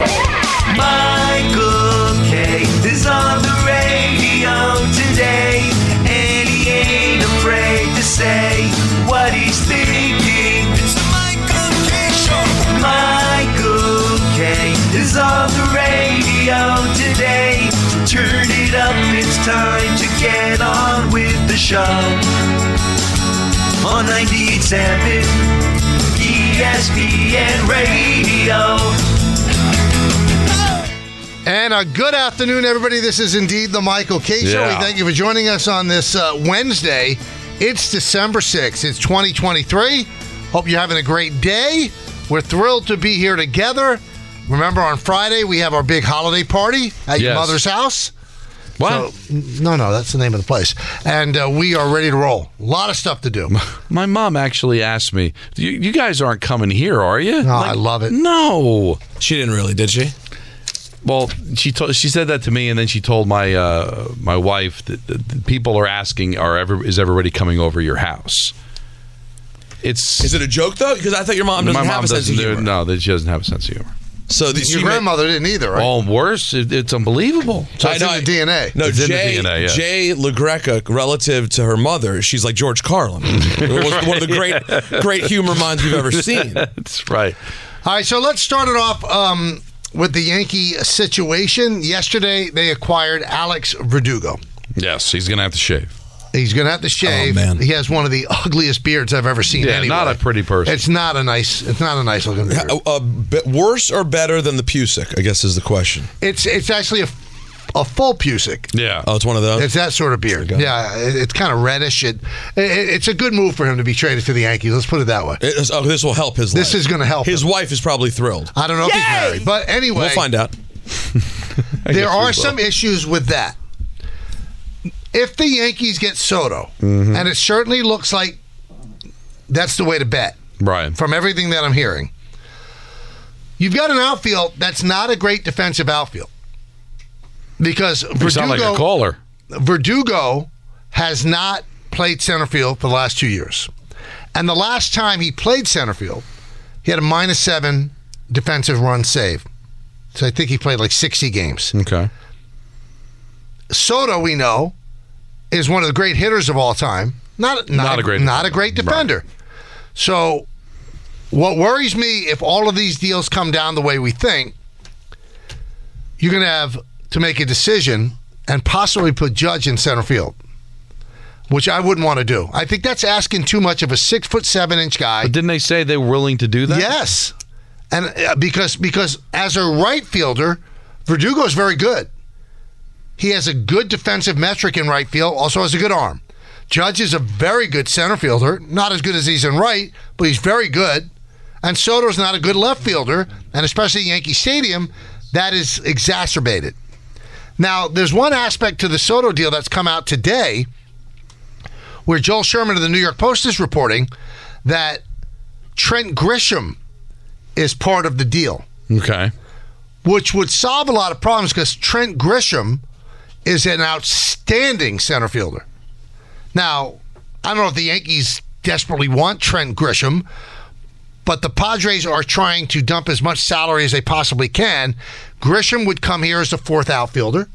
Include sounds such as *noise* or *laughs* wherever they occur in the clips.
Michael is on the radio today, and he ain't afraid to say what he's thinking. It's the Michael. Show. Michael is on the radio today, turn it up. It's time to get on with the show. On 98.7 ESPN Radio. And a good afternoon, everybody. This is indeed the Michael Kay Show. Yeah. We thank you for joining us on this uh, Wednesday. It's December 6th. It's 2023. Hope you're having a great day. We're thrilled to be here together. Remember, on Friday, we have our big holiday party at your mother's house. What? So, no, no, that's the name of the place. And uh, we are ready to roll. A lot of stuff to do. *laughs* My mom actually asked me, "You, you guys aren't coming here, are you?" No, I love it. No. She didn't really, did she? Well, she told she said that to me, and then she told my uh, my wife that, that that people are asking, "Are ever is everybody coming over your house?" It's Is it a joke though? Because I thought your mom doesn't my have mom a doesn't. of humor. No, that she doesn't have a sense of humor. So the, Your she ma- grandmother didn't either, right? Oh, worse, it, it's unbelievable. so I it's know, in the DNA. No, It's in the Jay, DNA, yeah. Jay LaGreca, relative to her mother, she's like George Carlin. *laughs* Was One of the great, great humor minds we've ever seen. *laughs* That's right. All right, so let's start it off um, with the Yankee situation. Yesterday, they acquired Alex Verdugo. Yes, he's gonna have to shave. He's going to have to oh, shave. Oh, man. He has one of the ugliest beards I've ever seen. Yeah, anyway. not a pretty person. It's not a nice. It's not a nice looking beard. A, a bit worse or better than the Pusick? I guess is the question. It's it's actually a, a full Pusick. Yeah. Oh, it's one of those. It's that sort of beard. Yeah, it, it's kind of reddish. It, it it's a good move for him to be traded to the Yankees. Let's put it that way. It is- oh, this will help his. This life. is gonna help His him. wife is probably thrilled. I don't know if he's married, but anyway, We'll find out. *laughs* There are some issues with that. If the Yankees get Soto, Mm-hmm. and it certainly looks like that's the way to bet right. from everything that I'm hearing, you've got an outfield that's not a great defensive outfield because You sound like a Verdugo, caller. Verdugo has not played center field for the last two years, and the last time he played center field, he had a minus seven defensive run save. So I think he played like 60 games. Okay. Soto, we know, is one of the great hitters of all time. Not not, Not a great not a great defender. So, what worries me if all of these deals come down the way we think, you're going to have to make a decision and possibly put Judge in center field, which I wouldn't want to do. I think that's asking too much of a six foot seven inch guy. But didn't they say they were willing to do that? Yes, and uh, because because as a right fielder, Verdugo is very good. He has a good defensive metric in right field. Also has a good arm. Judge is a very good center fielder. Not as good as he's in right, but he's very good. And Soto's not a good left fielder, and especially Yankee Stadium, that is exacerbated. Now, there's one aspect to the Soto deal that's come out today where Joel Sherman of the New York Post is reporting that Trent Grisham is part of the deal, Okay. which would solve a lot of problems because Trent Grisham is an outstanding center fielder. Now, I don't know if the Yankees desperately want Trent Grisham, but the Padres are trying to dump as much salary as they possibly can. Grisham would come here as the fourth outfielder,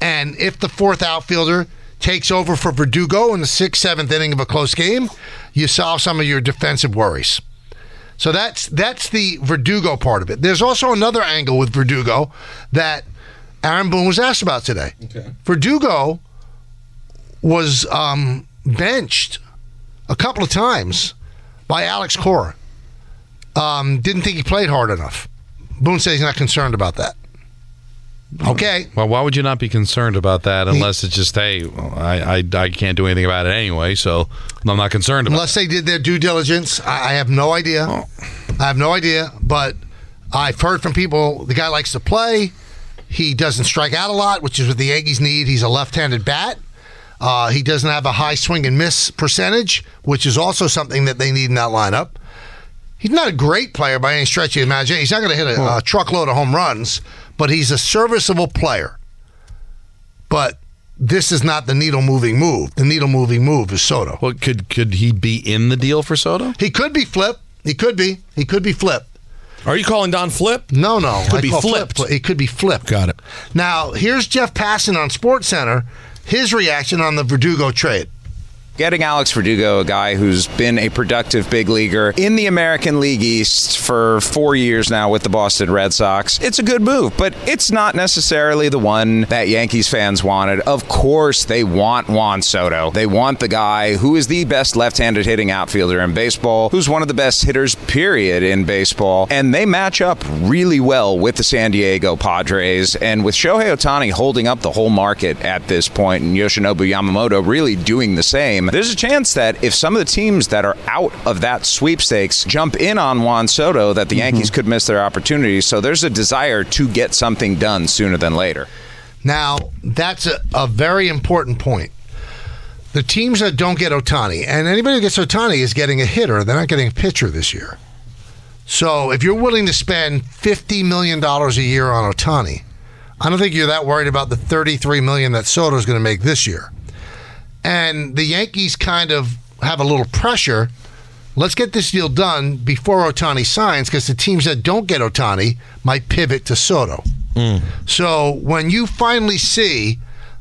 and if the fourth outfielder takes over for Verdugo in the sixth, seventh inning of a close game, you solve some of your defensive worries. So that's that's the Verdugo part of it. There's also another angle with Verdugo that Aaron Boone was asked about today. Verdugo was um, benched a couple of times by Alex Cora. Um, didn't think he played hard enough. Boone says he's not concerned about that. Okay. Well, why would you not be concerned about that unless it's just, hey, well, I, I, I can't do anything about it anyway, so I'm not concerned about Unless they did their due diligence, I, I have no idea. I have no idea. But I've heard from people the guy likes to play. He doesn't strike out a lot, which is what the Yankees need. He's a left-handed bat. Uh, he doesn't have a high swing and miss percentage, which is also something that they need in that lineup. He's not a great player by any stretch of the imagination. He's not going to hit a, a truckload of home runs, but he's a serviceable player. But this is not the needle moving move. The needle moving move is Soto. Well, could could he be in the deal for Soto? He could be flipped. He could be. He could be flipped. Are you calling Don Flip? No, no. Could I be flipped. Flip. It could be flipped. Got it. Now, here's Jeff Passan on Sports Center. His reaction on the Verdugo trade. Getting Alex Verdugo, a guy who's been a productive big leaguer in the American League East for four years now with the Boston Red Sox, it's a good move, but it's not necessarily the one that Yankees fans wanted. Of course, they want Juan Soto. They want the guy who is the best left handed hitting outfielder in baseball, who's one of the best hitters, period, in baseball. And they match up really well with the San Diego Padres. And with Shohei Ohtani holding up the whole market at this point, and Yoshinobu Yamamoto really doing the same, there's a chance that if some of the teams that are out of that sweepstakes jump in on Juan Soto, that the mm-hmm. Yankees could miss their opportunity. So there's a desire to get something done sooner than later. Now, that's a, a very important point. The teams that don't get Ohtani, and anybody who gets Ohtani is getting a hitter, they're not getting a pitcher this year. So if you're willing to spend $50 million a year on Ohtani, I don't think you're that worried about the 33 million that Soto's going to make this year. And the Yankees kind of have a little pressure. Let's get this deal done before Ohtani signs because the teams that don't get Ohtani might pivot to Soto. Mm. So when you finally see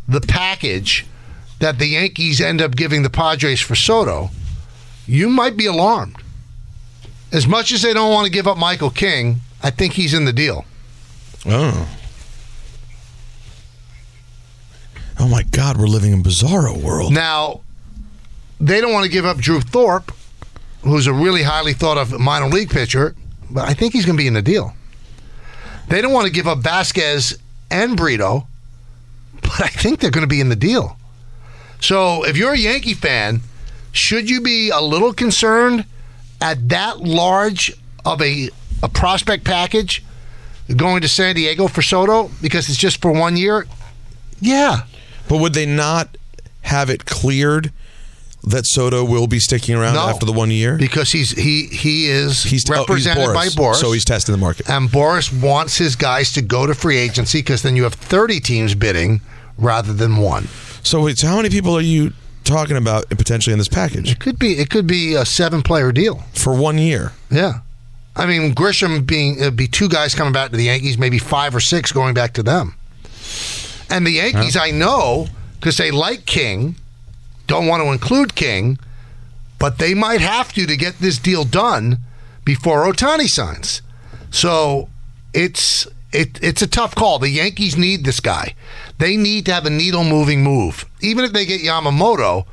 the package that the Yankees end up giving the Padres for Soto, you might be alarmed. As much as they don't want to give up Michael King, I think he's in the deal. Oh. Oh my God, we're living in bizarro world. Now, they don't want to give up Drew Thorpe, who's a really highly thought of minor league pitcher, but I think he's going to be in the deal. They don't want to give up Vasquez and Brito, but I think they're going to be in the deal. So if you're a Yankee fan, should you be a little concerned at that large of a, a prospect package going to San Diego for Soto because it's just for one year? Yeah. But would they not have it cleared that Soto will be sticking around No. after the one year? because he's he he is He's oh, he's represented by Boras. so he's testing the market. and Boras wants his guys to go to free agency because then you have 30 teams bidding rather than one. So wait, so how many people are you talking about potentially in this package It could be it could be a seven player deal. for one year? Yeah. I mean, Grisham being it'd be two guys coming back to the Yankees, maybe five or six going back to them. And the Yankees, I know, because they like King, don't want to include King, but they might have to to get this deal done before Ohtani signs. So it's it, it's a tough call. The Yankees need this guy. They need to have a needle moving move. Even if they get Yamamoto,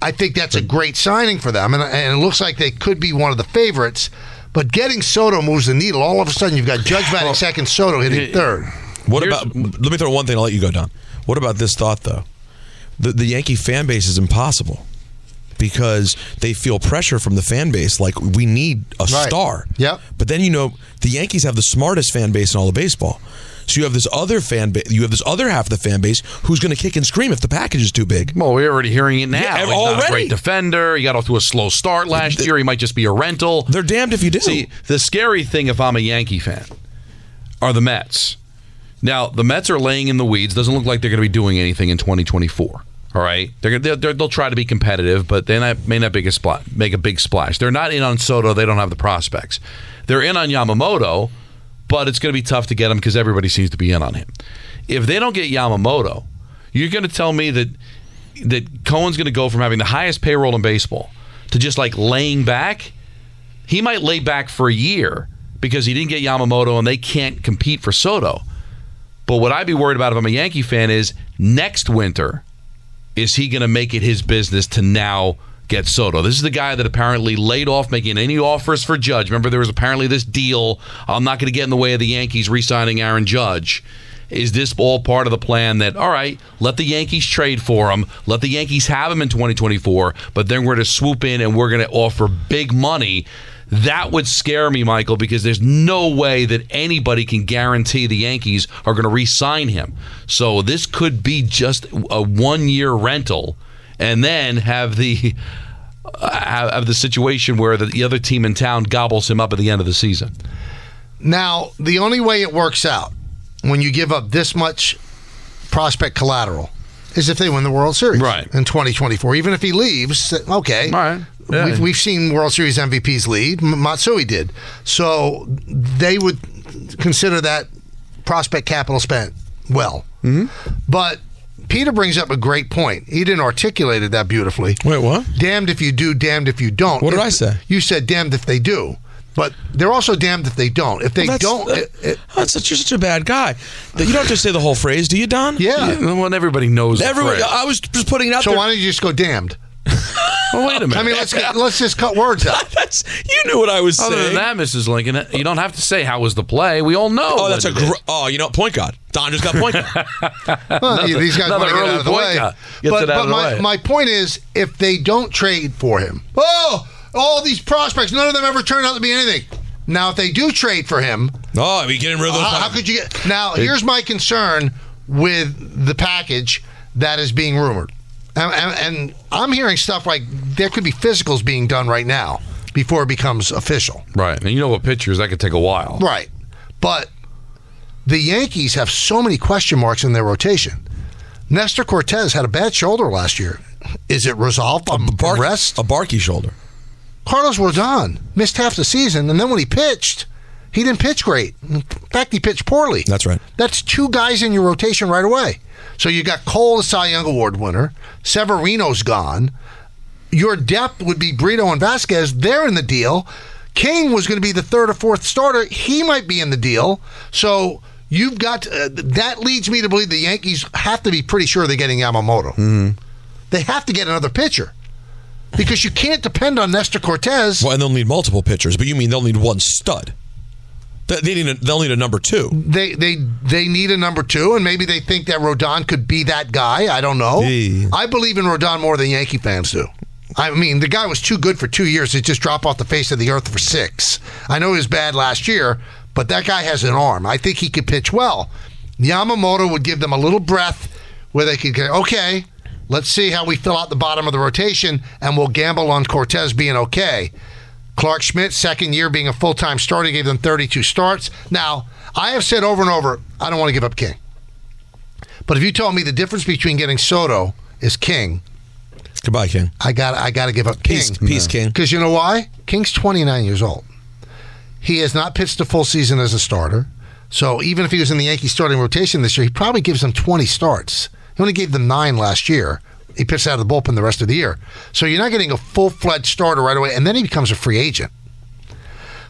I think that's a great signing for them, and, and it looks like they could be one of the favorites. But getting Soto moves the needle. All of a sudden, you've got Judge batting second, Soto hitting third. What Here's- about? Let me throw one thing. I'll let you go, Don. What about this thought though? The the Yankee fan base is impossible because they feel pressure from the fan base. Like we need a Right. star. Yep. But then you know the Yankees have the smartest fan base in all of baseball. So you have this other fan base. You have this other half of the fan base who's going to kick and scream if the package is too big. Well, we're already hearing it now. Yeah, He's not a already. great defender. He got off to a slow start last year. He might just be a rental. They're damned if you do. See, the scary thing if I'm a Yankee fan are the Mets. Now, the Mets are laying in the weeds. Doesn't look like they're going to be doing anything in 2024. All right, they're, they're, they'll try to be competitive, but they not, may not make a splash. Make a big splash. They're not in on Soto. They don't have the prospects. They're in on Yamamoto, but it's going to be tough to get him because everybody seems to be in on him. If they don't get Yamamoto, you're going to tell me that that Cohen's going to go from having the highest payroll in baseball to just like laying back. He might lay back for a year because he didn't get Yamamoto and they can't compete for Soto. But what I'd be worried about if I'm a Yankee fan is next winter, is he going to make it his business to now get Soto? This is the guy that apparently laid off making any offers for Judge. Remember, there was apparently this deal. I'm not going to get in the way of the Yankees re signing Aaron Judge. Is this all part of the plan that, all right, let the Yankees trade for him, let the Yankees have him in 2024, but then we're going to swoop in and we're going to offer big money? That would scare me, Michael, because there's no way that anybody can guarantee the Yankees are going to re sign him. So this could be just a one year rental and then have the. Uh, have the situation where the, the other team in town gobbles him up at the end of the season. Now, the only way it works out when you give up this much prospect collateral is if they win the World Series Right. in 2024. Even if he leaves, okay. All right. Yeah. We've, we've seen World Series MVPs lead. Matsui did. So they would consider that prospect capital spent well. Mm-hmm. But Peter brings up a great point. He didn't articulate it that beautifully. Wait, what? Damned if you do, damned if you don't. What did If- I say? You said damned if they do. But they're also damned if they don't. If they That's- don't, that- it- it- that's such, you're such a bad guy. You don't have to say the whole phrase, do you, Don? yeah. Well, everybody knows. the I was just putting it out So there. why don't you just go damned? Well, wait a minute. I mean, let's get, let's just cut words out. *laughs* That's you knew what I was Other saying. than that, Mrs. Lincoln, you don't have to say how was the play. We all know. oh, that's a what it is. gr- oh, you know, point guard. Don just got point guard. *laughs* Well, these guys another want to get early out of the point way. guard. But, but of the my, way. my point is, if they don't trade for him, oh, all these prospects, none of them ever turned out to be anything. Now, if they do trade for him, oh, I mean, getting rid of those. how, how could you get? Now, here's my concern with the package that is being rumored, and, and, I'm hearing stuff like there could be physicals being done right now before it becomes official. Right. And you know what pitchers, that could take a while. Right. But the Yankees have so many question marks in their rotation. Nestor Cortes had a bad shoulder last year. Is it resolved by Bark- rest? a Barky shoulder. Carlos Rodon missed half the season, and then when he pitched, he didn't pitch great. In fact, he pitched poorly. That's right. That's two guys in your rotation right away. So you got Cole, the Cy Young Award winner. Severino's gone. Your depth would be Brito and Vasquez. They're in the deal. King was going to be the third or fourth starter. He might be in the deal. So you've got uh, that leads me to believe the Yankees have to be pretty sure they're getting Yamamoto. They have to get another pitcher because you can't depend on Nestor Cortes. Well, and they'll need multiple pitchers, but you mean they'll need one stud? They need a, they'll need a number two. they they they need a number two, and maybe they think that Rodon could be that guy. I don't know. Yeah. I believe in Rodon more than Yankee fans do. I mean, the guy was too good for two years to just drop off the face of the earth for six. I know he was bad last year, but that guy has an arm. I think he could pitch well. Yamamoto would give them a little breath where they could go, okay, let's see how we fill out the bottom of the rotation, and we'll gamble on Cortes being okay. Clarke Schmidt, second year being a full time starter, gave them 32 starts. Now, I have said over and over, I don't want to give up King. But if you told me the difference between getting Soto is King, Goodbye, King. I got I got to give up King. Peace, peace, King. Because you know why? King's 29 years old. He has not pitched a full season as a starter. So even if he was in the Yankee starting rotation this year, he probably gives them 20 starts. He only gave them nine last year. He pitched out of the bullpen the rest of the year. So you're not getting a full fledged starter right away. And then he becomes a free agent.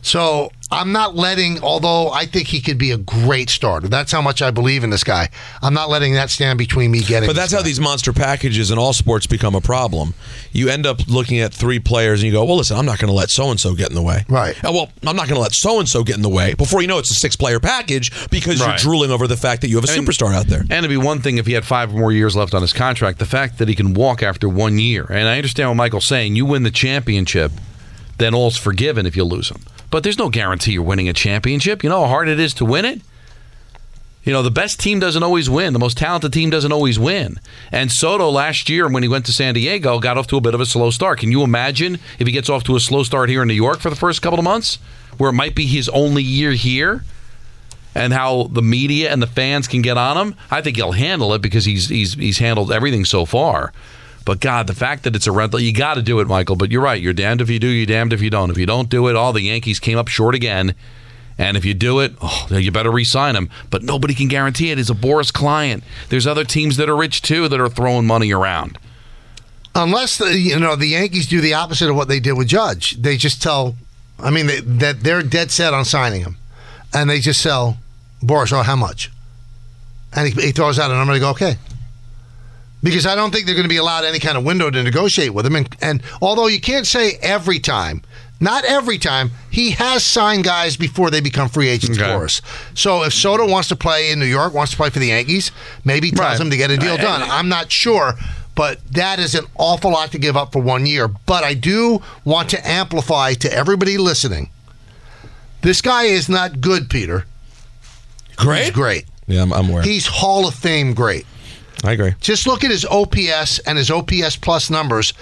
So I'm not letting, although I think he could be a great starter. That's how much I believe in this guy. I'm not letting that stand between me getting. But this that's how guy. these monster packages in all sports become a problem. You end up looking at three players and you go, well, listen, I'm not going to let so and so get in the way. Right. Uh, well, I'm not going to let so and so get in the way. Before you know it's a six player package because you're drooling over the fact that you have a mean- superstar out there. And it'd be one thing if he had five more years left on his contract. The fact that he can walk after one year, and I understand what Michael's saying. You win the championship, then all's forgiven if you lose him. But there's no guarantee you're winning a championship. You know how hard it is to win it. You know the best team doesn't always win. The most talented team doesn't always win. And Soto last year, when he went to San Diego, got off to a bit of a slow start. Can you imagine if he gets off to a slow start here in New York for the first couple of months, where it might be his only year here? and how the media and the fans can get on him, I think he'll handle it because he's he's he's handled everything so far. But God, the fact that it's a rental, you got to do it, Michael. But you're right. You're damned if you do, you're damned if you don't. If you don't do it, all the Yankees came up short again. And if you do it, oh, you better re-sign him. But nobody can guarantee it. He's a Boras client. There's other teams that are rich too that are throwing money around. unless the, you know the Yankees do the opposite of what they did with Judge. They just tell, I mean, they, that they're dead set on signing him, and they just sell Boras. Oh, how much? And he, he throws out a number. They go, okay. Because I don't think they're going to be allowed any kind of window to negotiate with him. And, and although you can't say every time, not every time, he has signed guys before they become free agents Okay. for us. So if Soto wants to play in New York, wants to play for the Yankees, maybe tells Right. him to get a deal done. I'm not sure. but that is an awful lot to give up for one year. But I do want to amplify to everybody listening. This guy is not good, Peter. Great. He's great. Yeah, I'm, I'm aware. He's Hall of Fame great. I agree. Just look at his OPS and his OPS plus numbers.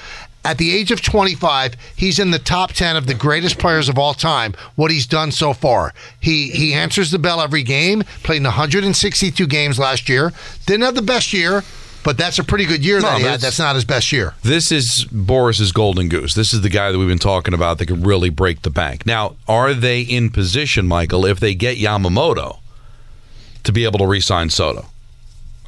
At the age of 25, he's in the top 10 of the greatest players of all time. What he's done so far. He he answers the bell every game, played in 162 games last year. Didn't have the best year, but that's a pretty good year No, that he had. That's not his best year. This is Boras's golden goose. This is the guy that we've been talking about that could really break the bank. Now, are they in position, Michael, if they get Yamamoto to be able to re-sign Soto?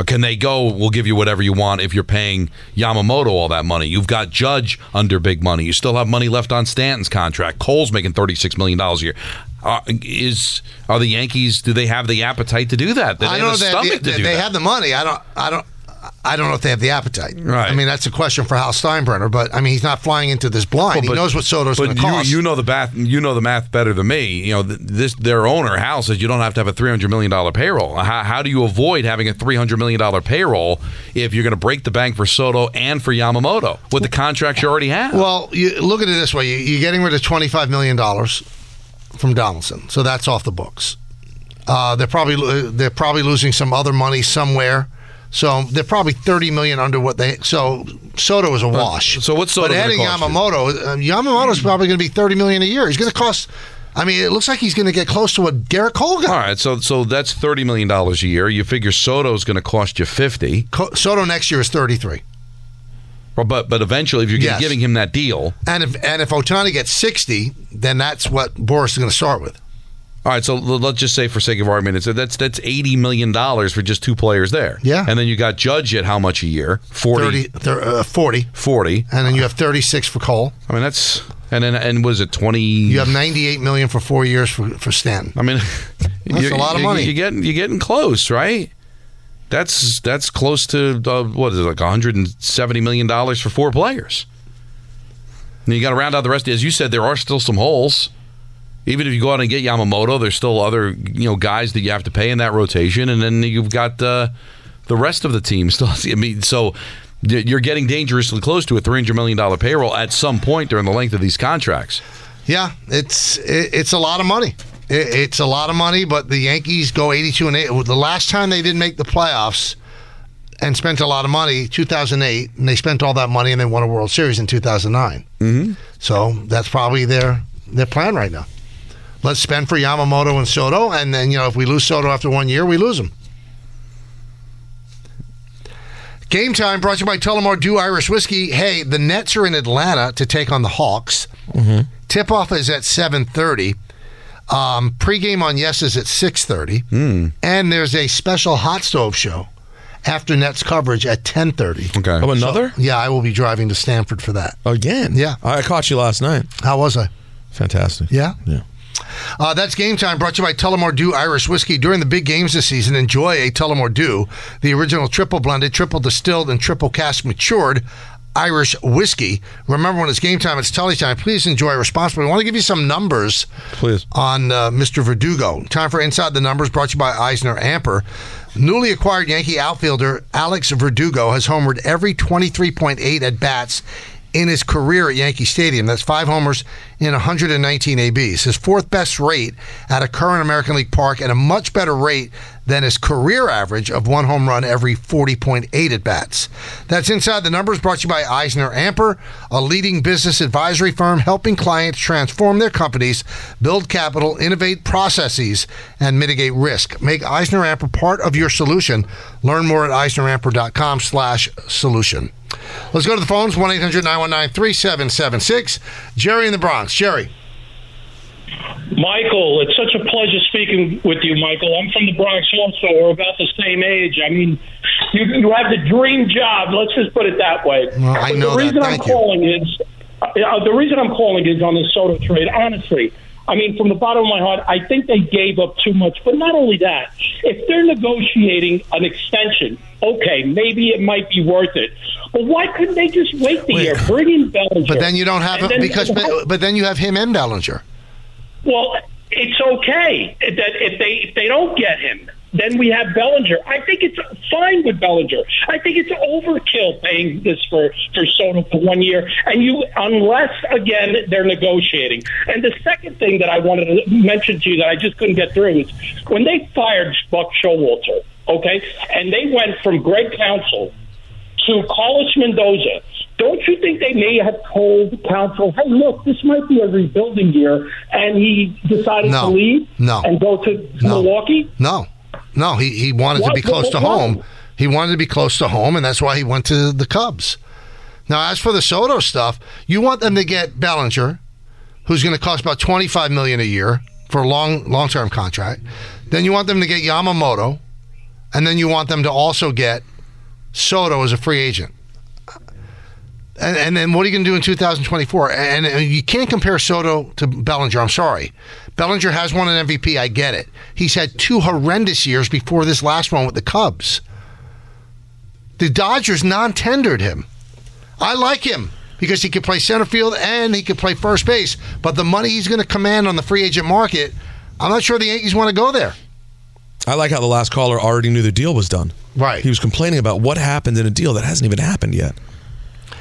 Or can they go, we'll give you whatever you want if you're paying Yamamoto all that money? You've got Judge under big money. You still have money left on Stanton's contract. Cole's making $36 million a year. Uh, is are the Yankees? Do they have the appetite to do that? Do they I have don't know the if stomach they, to do they that? have the money. I don't. I don't. I don't know if they have the appetite. Right. I mean, that's a question for Hal Steinbrenner. But I mean, he's not flying into this blind. Well, he knows what Soto's going to cost. You know the math. You know the math better than me. You know this. Their owner Hal says you don't have to have a three hundred million dollar payroll. How, how do you avoid having a three hundred million dollar payroll if you're going to break the bank for Soto and for Yamamoto with the contracts you already have? Well, you look at it this way: you, you're getting rid of twenty five million dollars from Donaldson, so that's off the books. Uh, they're probably they're probably losing some other money somewhere, so they're probably thirty million under what they. So Soto is a wash. so what's Soto But gonna adding cost you? Yamamoto, uh, Yamamoto's probably going to be thirty million a year. He's going to cost. I mean, it looks like he's going to get close to what Gerrit Cole got. All right, so so that's thirty million dollars a year. You figure Soto's going to cost you fifty, Co- Soto next year is thirty three. Well, but but eventually, if you're Yes. giving him that deal, And if and if Ohtani gets sixty, then that's what Boras is going to start with. All right, so let's just say, for sake of argument, it's that's that's eighty million dollars for just two players there. Yeah. and then you got Judge at how much a year? 40, 30, thir- uh, 40, 40. and then you have thirty six for Cole. I mean, that's and then and was it twenty? You have ninety eight million for four years for for Stanton. I mean, *laughs* That's a lot of money. You're getting you're getting close, right? That's that's close to uh, what is it like 170 million dollars for four players. And you got to round out the rest. As you said, there are still some holes. Even if you go out and get Yamamoto, there's still other you know guys that you have to pay in that rotation, and then you've got uh, the rest of the team *laughs* still. I mean, so you're getting dangerously close to a 300 million dollar payroll at some point during the length of these contracts. Yeah, it's it, it's a lot of money. It, it's a lot of money, but the Yankees go eighty two and eight. The last time they didn't make the playoffs and spent a lot of money, two thousand eight, and they spent all that money and they won a World Series in two thousand nine. Mm-hmm. So that's probably their their plan right now. Let's spend for Yamamoto and Soto, and then you know if we lose Soto after one year, we lose him. Game time brought to you by Tullamore Dew Irish Whiskey. Hey, the Nets are in Atlanta to take on the Hawks. Tip off is at seven thirty. Um, pregame on Yes is at six thirty, and there's a special hot stove show after Nets coverage at ten thirty. Okay. Oh, another Yeah, I will be driving to Stamford for that. again? Yeah. I caught you last night. How was I? Fantastic. Yeah. Yeah. Uh, that's game time brought to you by Tullamore Dew Irish Whiskey. During the big games this season, enjoy a Tullamore Dew, the original triple blended, triple distilled, and triple cask matured Irish whiskey. Remember, when it's game time, it's Tully time. Please enjoy responsibly. I want to give you some numbers Please. on uh, Mr. Verdugo. Time for Inside the Numbers brought to you by Eisner Amper. Newly acquired Yankee outfielder Alex Verdugo has homered every 23.8 at bats in his career at Yankee Stadium. That's five homers in 119 ABs. His fourth best rate at a current American League park and a much better rate than his career average of one home run every 40.8 at bats. That's Inside the Numbers brought to you by Eisner Amper, a leading business advisory firm helping clients transform their companies, build capital, innovate processes, and mitigate risk. Make Eisner Amper part of your solution. Learn more at eisneramper.com slash solution. Let's go to the phones, 1-800-919-3776. Jerry in the Bronx. Jerry. Michael, it's such a pleasure speaking with you, Michael. I'm from the Bronx also. We're about the same age. I mean, you, you have the dream job. Let's just put it that way. Well, I know the that. reason I'm Thank you. calling is uh, the reason I'm calling is on the Soto trade. Honestly, I mean, from the bottom of my heart, I think they gave up too much. But not only that, if they're negotiating an extension, okay, maybe it might be worth it. But why couldn't they just wait the Wait. year, bring in Bellinger? But then you don't have him then- because but, but then you have him and Bellinger. Well, it's okay that if they if they don't get him, then we have Bellinger. I think it's fine with Bellinger. I think it's overkill paying this for for Soto for one year, and you unless again they're negotiating. And the second thing that I wanted to mention to you that I just couldn't get through is when they fired Buck Showalter, okay, and they went from Greg Counsell to Carlos Mendoza. Don't you think they may have told Counsell, "Hey, look, this might be a rebuilding year," and he decided No. to leave No. and go to No. Milwaukee? No, no, he, he wanted to be close to What- what- home. He wanted to be close to home, and that's why he went to the Cubs. Now, as for the Soto stuff, you want them to get Bellinger, who's going to cost about twenty five million a year for a long long term contract. Then you want them to get Yamamoto, and then you want them to also get Soto as a free agent. And, and then what are you going to do in 2024? And, and you can't compare Soto to Bellinger. I'm sorry. Bellinger has won an MVP. I get it. He's had two horrendous years before this last one with the Cubs. The Dodgers non tendered him. I like him because he could play center field and he could play first base. But the money he's going to command on the free agent market, I'm not sure the Yankees want to go there. I like how the last caller already knew the deal was done. Right. He was complaining about what happened in a deal that hasn't even happened yet.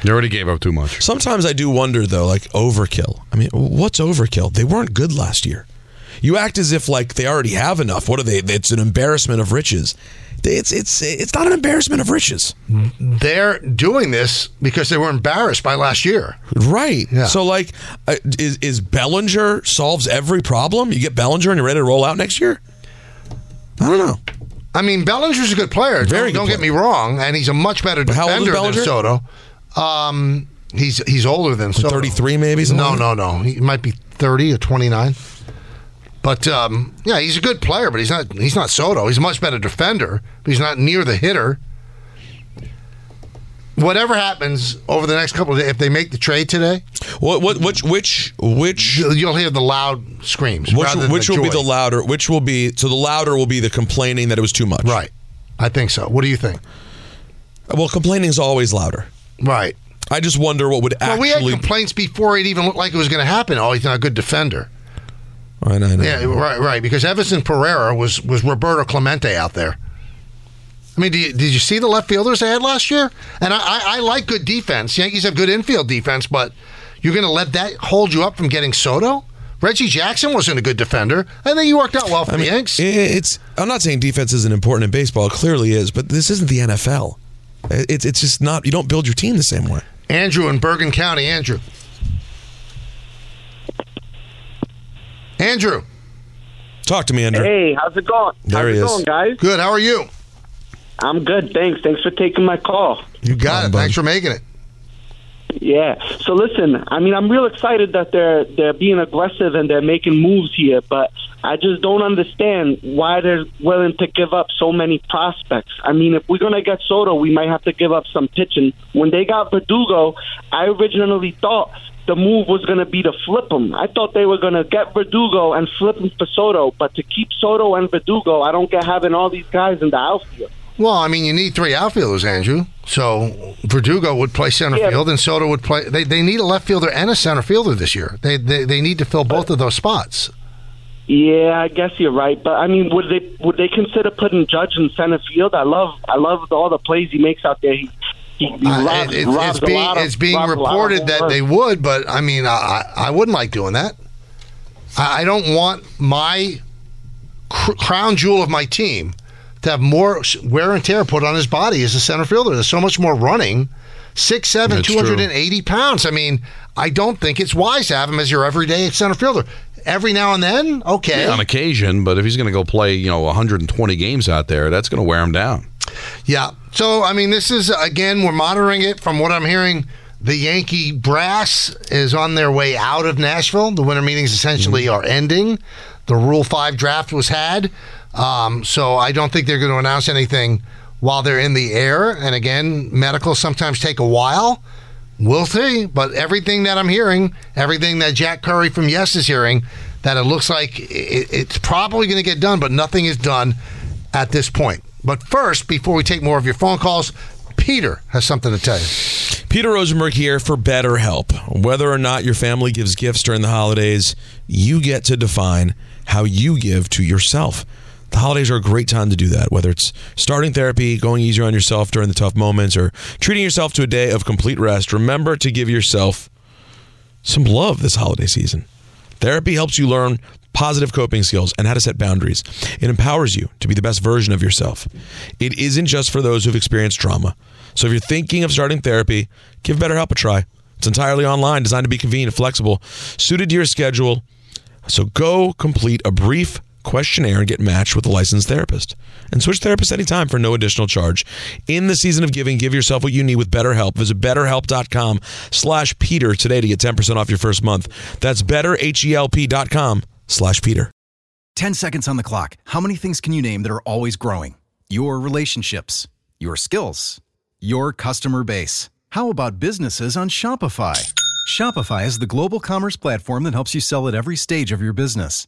They already gave up too much. Sometimes I do wonder though, like overkill. I mean, what's overkill? They weren't good last year. You act as if like they already have enough. What are they? It's an embarrassment of riches. It's it's it's not an embarrassment of riches, They're doing this because they were embarrassed by last year. right? Yeah. So like, uh, is is Bellinger solves every problem? You get Bellinger and you're ready to roll out next year. I don't know. I mean, Bellinger's a good player. Very don't, good don't get me wrong, and he's a much better How old is defender than Bellinger? Soto. Um, he's he's older than Soto. 33 maybe, No, no, no. He might be thirty or twenty nine. But um, yeah, he's a good player, but he's not he's not Soto. He's a much better defender, but he's not near the hitter. Whatever happens over the next couple of days, if they make the trade today, What what which which which you'll hear the loud screams. which, than which will be the louder? Which will be so the louder will be the complaining that it was too much. right? I think so. What do you think? Well, complaining is always louder. Right. I just wonder what would Well, we had complaints before it even looked like it was going to happen. Oh, he's not a good defender. I know, I know. Yeah, right, right. Because Everson Pereira was was Roberto Clemente out there. I mean, did you, did you see the left fielders they had last year? And I, I, I like good defense. Yankees have good infield defense, but you're going to let that hold you up from getting Soto? Reggie Jackson wasn't a good defender. I think he worked out well for I the mean, Yanks. it's. I'm not saying defense isn't important in baseball. It clearly is, but this isn't the NFL. It's it's just not. You don't build your team the same way. Andrew in Bergen County. Andrew. Andrew. Talk to me, Andrew. Hey, how's it going? There how's he it is. going, guys? Good. How are you? I'm good, thanks. Thanks for taking my call. You got it. bud. Thanks for making it. Yeah. So listen, I mean, I'm real excited that they're they're being aggressive and they're making moves here, but I just don't understand why they're willing to give up so many prospects. I mean, if we're gonna get Soto, we might have to give up some pitching. When they got Verdugo, I originally thought the move was going to be to flip him. I thought they were going to get Verdugo and flip him for Soto, but to keep Soto and Verdugo, I don't get having all these guys in the outfield. Well, I mean, you need three outfielders, Andrew. So Verdugo would play center Yeah. field, and Soto would play. They, they need a left fielder and a center fielder this year. They they, they need to fill both of those spots. Yeah, I guess you're right, but I mean, would they would they consider putting Judge in center field? I love I love all the plays he makes out there. He, he, he Uh, robs, it- it's, robs it's being of- it's being robs a lot of reported that they would, but I mean, I I I wouldn't like doing that. I, I don't want my cr- crown jewel of my team to have more wear and tear put on his body as a center fielder. There's so much more running. Six seven, That's two hundred and eighty pounds. I mean, I don't think it's wise to have him as your everyday center fielder. Every now and then, okay. on occasion, but if he's going to go play, you know, 120 games out there, that's going to wear him down. Yeah. So, I mean, this is, again, we're monitoring it. From what I'm hearing, the Yankee brass is on their way out of Nashville. The winter meetings essentially mm-hmm. are ending. The Rule 5 draft was had. Um, so, I don't think they're going to announce anything while they're in the air. And again, medicals sometimes take a while. We'll see. But everything that I'm hearing, everything that Jack Curry from Yes is hearing, that it looks like it, it's probably going to get done, but nothing is done at this point. But first, before we take more of your phone calls, Peter has something to tell you. Peter Rosenberg here for BetterHelp. Whether or not your family gives gifts during the holidays, you get to define how you give to yourself. The holidays are a great time to do that, whether it's starting therapy, going easier on yourself during the tough moments, or treating yourself to a day of complete rest. Remember to give yourself some love this holiday season. Therapy helps you learn positive coping skills and how to set boundaries. It empowers you to be the best version of yourself. It isn't just for those who've experienced trauma. So if you're thinking of starting therapy, give BetterHelp a try. It's entirely online, designed to be convenient flexible, suited to your schedule. So go complete a brief questionnaire and get matched with a licensed therapist. And switch therapists anytime for no additional charge. In the season of giving, give yourself what you need with BetterHelp. Visit betterhelp.com slash Peter today to get 10% off your first month. That's betterhelp.com slash Peter. 10 seconds on the clock. How many things can you name that are always growing? Your relationships, your skills, your customer base. How about businesses on Shopify? Shopify is the global commerce platform that helps you sell at every stage of your business.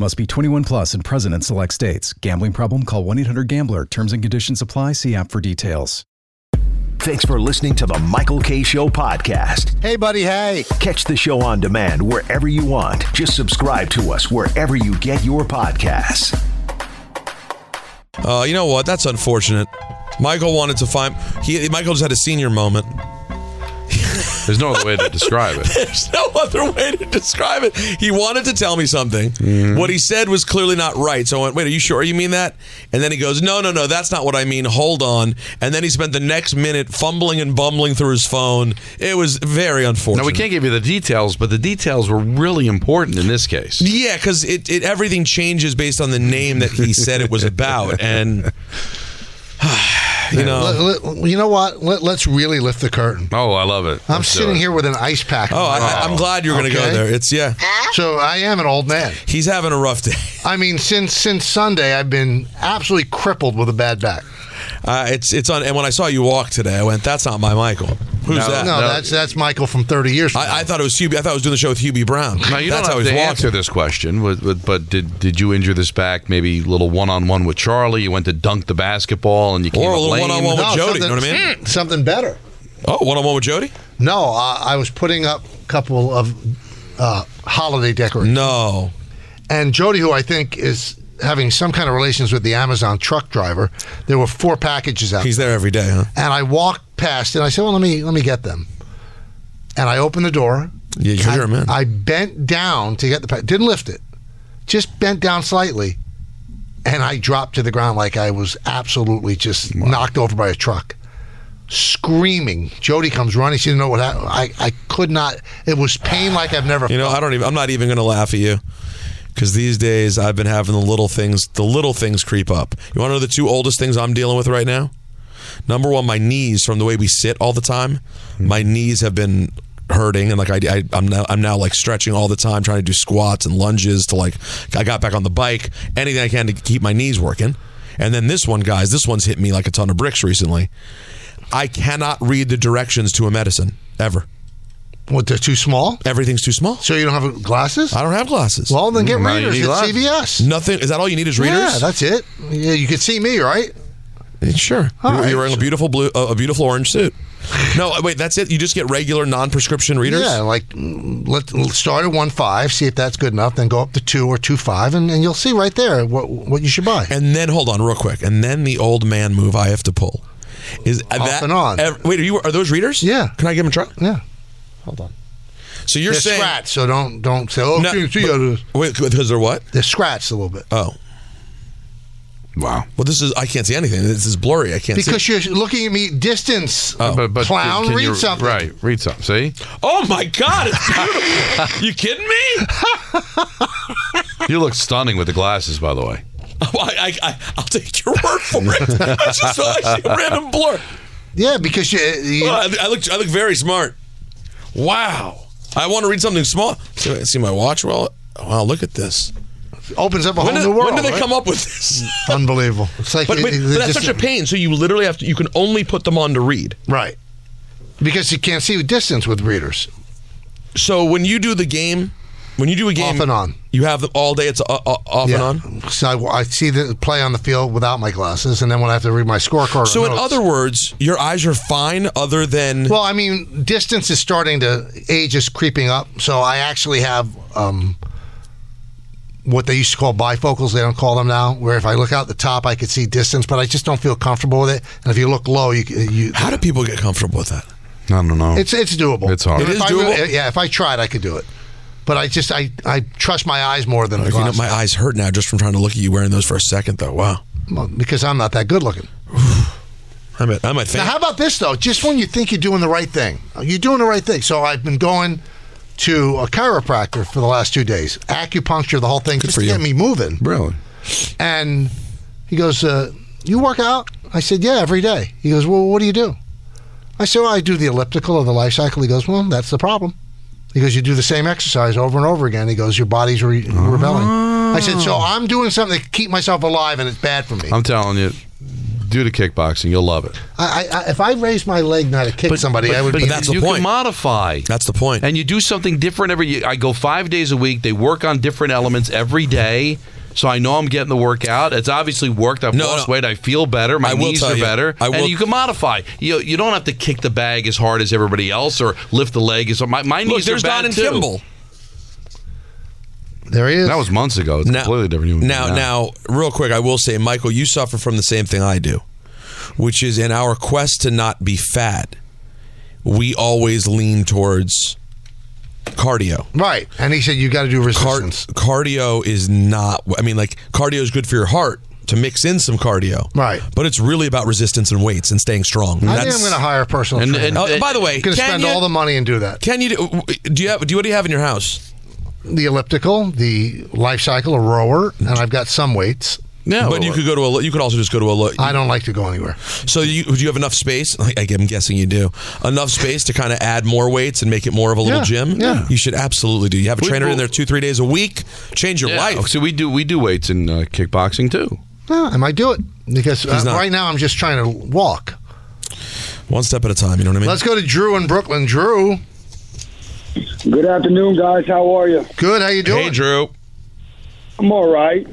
Must be 21 plus and present in select states. Gambling problem? Call 1 800 Gambler. Terms and conditions apply. See app for details. Thanks for listening to the Michael Kay Show podcast. Hey, buddy, hey. Catch the show on demand wherever you want. Just subscribe to us wherever you get your podcasts. Uh, you know what? That's unfortunate. Michael wanted to find. He Michael just had a senior moment. *laughs* There's no other way to describe it. There's no other way to describe it. He wanted to tell me something. Mm-hmm. What he said was clearly not right. So I went, wait, are you sure you mean that? And then he goes, no, no, no, that's not what I mean. Hold on. And then he spent the next minute fumbling and bumbling through his phone. It was very unfortunate. Now we can't give you the details, but the details were really important in this case. Yeah, because it, it everything changes based on the name that he said it was about, and *laughs* you know, Let- let- you know what? Let, us really lift the curtain. Oh, I love it. I'm Let's sitting it. here with an ice pack. oh, I, I'm glad you're going to go there. It's yeah, So I am an old man. he's having a rough day. I mean, since since Sunday, I've been absolutely crippled with a bad back. Uh, it's it's on. And when I saw you walk today, I went, "That's not my Michael." Who's No, that? No, that's that's Michael from 30 years. From now. I, I thought it was Hubie. I thought I was doing the show with Hubie Brown. Now you That's don't how have he's to walking. answer this question, but, but, but did did you injure this back? Maybe a little one on one with Charlie. You went to dunk the basketball and you came Or a up little lame. one-on-one with No, Jody. You know something- what I mean? Something better. Oh, one on one with Jody? No, uh, I was putting up a couple of uh, holiday decorations. No. And Jody, who I think is having some kind of relations with the Amazon truck driver, there were four packages out. He's there every day, huh? and I walked past and I said, "Well, let me let me get them." And I opened the door. Yeah, you're I, man. I bent down to get the pack. Didn't lift it. Just bent down slightly, and I dropped to the ground like I was absolutely just knocked over by a truck. Screaming. Jody comes running. She didn't know what happened. I, I could not. It was pain like I've never You know, I don't even. I'm not even going to laugh at you because these days I've been having the little things. The little things creep up. You want to know the two oldest things I'm dealing with right now? Number one, my knees from the way we sit all the time. Hmm. My knees have been hurting, and like I, I I'm now I'm now like stretching all the time, trying to do squats and lunges to like I got back on the bike, anything I can to keep my knees working. And then this one, guys, this one's hit me like a ton of bricks recently. I cannot read the directions to a medicine ever. What, they're too small? Everything's too small. So you don't have glasses? I don't have glasses. Well, then get Now you readers need at glasses. CVS. Nothing. Is that all you need? Is readers? Yeah, that's it. Yeah, you can see me, right? Sure. All You're, right. you're wearing a beautiful blue, uh, a beautiful orange suit. No, wait, that's it. You just get regular non-prescription readers. Yeah, like mm, let, let's start at one five, see if that's good enough, then go up to two or two five, and, and you'll see right there what what you should buy. And then hold on, real quick. And then the old man move I have to pull is uh, Off that and on. ev- wait, are you are those readers? Yeah. Can I give them a try? Yeah, Hold on. So you're they're saying scratched, so don't don't say oh No, see, see, uh, wait because they're what? they're scratched a little bit Oh, Wow. well, this is I can't see anything. This is blurry. I can't see. because you're looking at me distance. Oh. But, but Clown, can read you- something. Right, read something. See? Oh my God! It's beautiful. you kidding me? You look stunning with the glasses, by the way. *laughs* Oh, I, I, I, I'll take your word for it. *laughs* I just saw a random blur. Yeah, because you, you Oh, I, I look I look very smart. Wow. I want to read something small. See, see my watch. Well, wow. Look at this. opens up a When whole did, new world. when did they right? come up with this? *laughs* Unbelievable. It's like But, it- but, it- but that's just- such a pain. So you literally have to. You can only put them on to read. right because you can't see the distance with readers. So when you do the game, when you do a game, Off and on. you have them all day. It's uh, uh, off and on. So I, I see the play on the field without my glasses, and then when I have to read my scorecard. So in notes- other words, your eyes are fine. Other than well, I mean, distance is starting to age is creeping up. So I actually have um, what they used to call bifocals. They don't call them now. Where if I look out the top, I could see distance, but I just don't feel comfortable with it. And if you look low, you, you how do people get comfortable with that? I don't know. it's it's doable. It's hard. It If is I doable? yeah, if I tried, I could do it. But I just I, I trust my eyes more than the You know, my eyes hurt now just from trying to look at you wearing those for a second. Though, wow. Well, because I'm not that good looking. I might, I might Now, how about this though? Just when you think you're doing the right thing, you're doing the right thing. So I've been going to a chiropractor for the last two days, acupuncture, the whole thing, just to you. get me moving. really? And he goes, uh, "You work out?" I said, "Yeah, every day." He goes, "Well, what do you do?" I said, "Well, I do the elliptical or the life cycle." He goes, "Well, that's the problem." He goes, "You do the same exercise over and over again." He goes, "Your body's re- rebelling." Oh. I said, "So I'm doing something to keep myself alive, and it's bad for me." I'm telling you, do the kickboxing. You'll love it. I, I, if I raised my leg now to kick somebody, I would but be. that's the you point. can modify. That's the point. and you do something different every I go five days a week. They work on different elements every day. So I know I'm getting the workout. It's obviously worked. I've No, lost no. weight. I feel better. My I knees are you, better. I will- and you can modify. You you don't have to kick the bag as hard as everybody else or lift the leg as my my Look, knees there's are bad Don and too. Kimball. there he is. That was months ago. It's Now, completely different. Now, now, now, real quick, I will say, Michael, you suffer from the same thing I do, which is in our quest to not be fat, we always lean towards cardio. right. And he said you got to do Car- resistance. cardio is not. I mean, like cardio is good for your heart to mix in some cardio, Right. But it's really about resistance and weights and staying strong. I think I'm going to hire a personal And- trainer. and- Oh, by the way, I'm going to can spend you, all the money and do that. Can you do? Do you have? Do you, what do you have in your house? The elliptical, the life cycle, a rower, and I've got some weights. No, but you could go to a. You could also just go to a. lo- I don't like to go anywhere. So you do you have enough space? *laughs* I, I'm guessing you do. Enough space to kind of add more weights and make it more of a little Yeah, gym. yeah. you should absolutely do. You have a We- trainer in there two three days a week. Change your yeah. life. So we do we do weights in uh, kickboxing too. No, I might do it because uh, not. right now I'm just trying to walk. One step at a time. You know what I mean? Let's go to Drew in Brooklyn. Drew, Good afternoon, guys. How are you? good. How you doing? hey, Drew. I'm all right.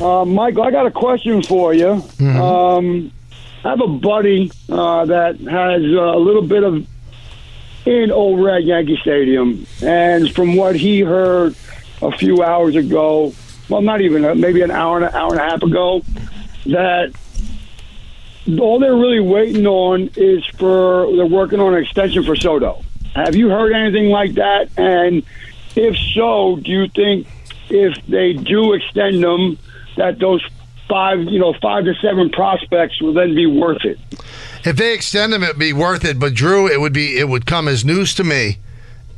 Uh, Michael, I got a question for you. Um, I have a buddy uh, that has uh, a little bit of in Old Red Yankee Stadium, and from what he heard a few hours ago, well, not even uh, maybe an hour and an hour and a half ago, that all they're really waiting on is for they're working on an extension for Soto. Have you heard anything like that? And if so, do you think if they do extend them, that those five, you know, five to seven prospects will then be worth it? If they extend him, it'd be worth it. But Drew, it would be it would come as news to me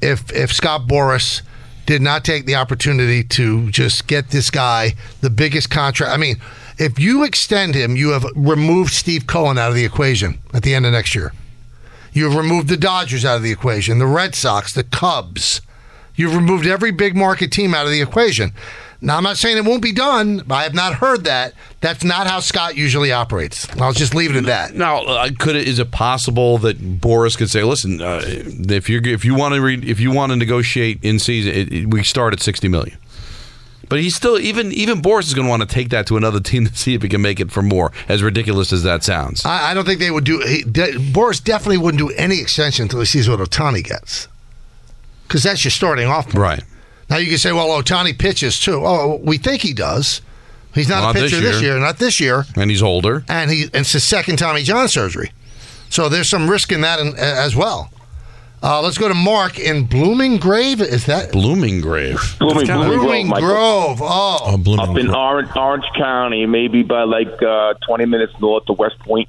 if if Scott Boras did not take the opportunity to just get this guy the biggest contract. I mean, if you extend him, you have removed Steve Cohen out of the equation at the end of next year. You've removed the Dodgers out of the equation, the Red Sox, the Cubs. You've removed every big market team out of the equation. Now, I'm not saying it won't be done. But I have not heard that. That's not how Scott usually operates. I'll just leave it at that. Now, uh, could it, is it possible that Boras could say, "Listen, uh, if you if you want to re, if you want to negotiate in season, it, it- we start at sixty million. But he's still even even Boras is going to want to take that to another *laughs* team to see if he can make it for more. As ridiculous as that sounds. I, I don't think they would do. He, de, Boras definitely wouldn't do any extension until he sees what Ohtani gets, because that's your starting off point. Right. Now you can say, well, Ohtani pitches too. Oh, we think he does. He's not Not a pitcher this year. year. not this year, And he's older. and he it's his second Tommy John surgery. So there's some risk in that in, as well. Uh, let's go to Mark in Blooming Grave. Is that Blooming Grave? Blooming, Blooming Blooming Grove, Grove? Oh, Up in Orange, Orange County, maybe by like uh, 20 minutes north of West Point.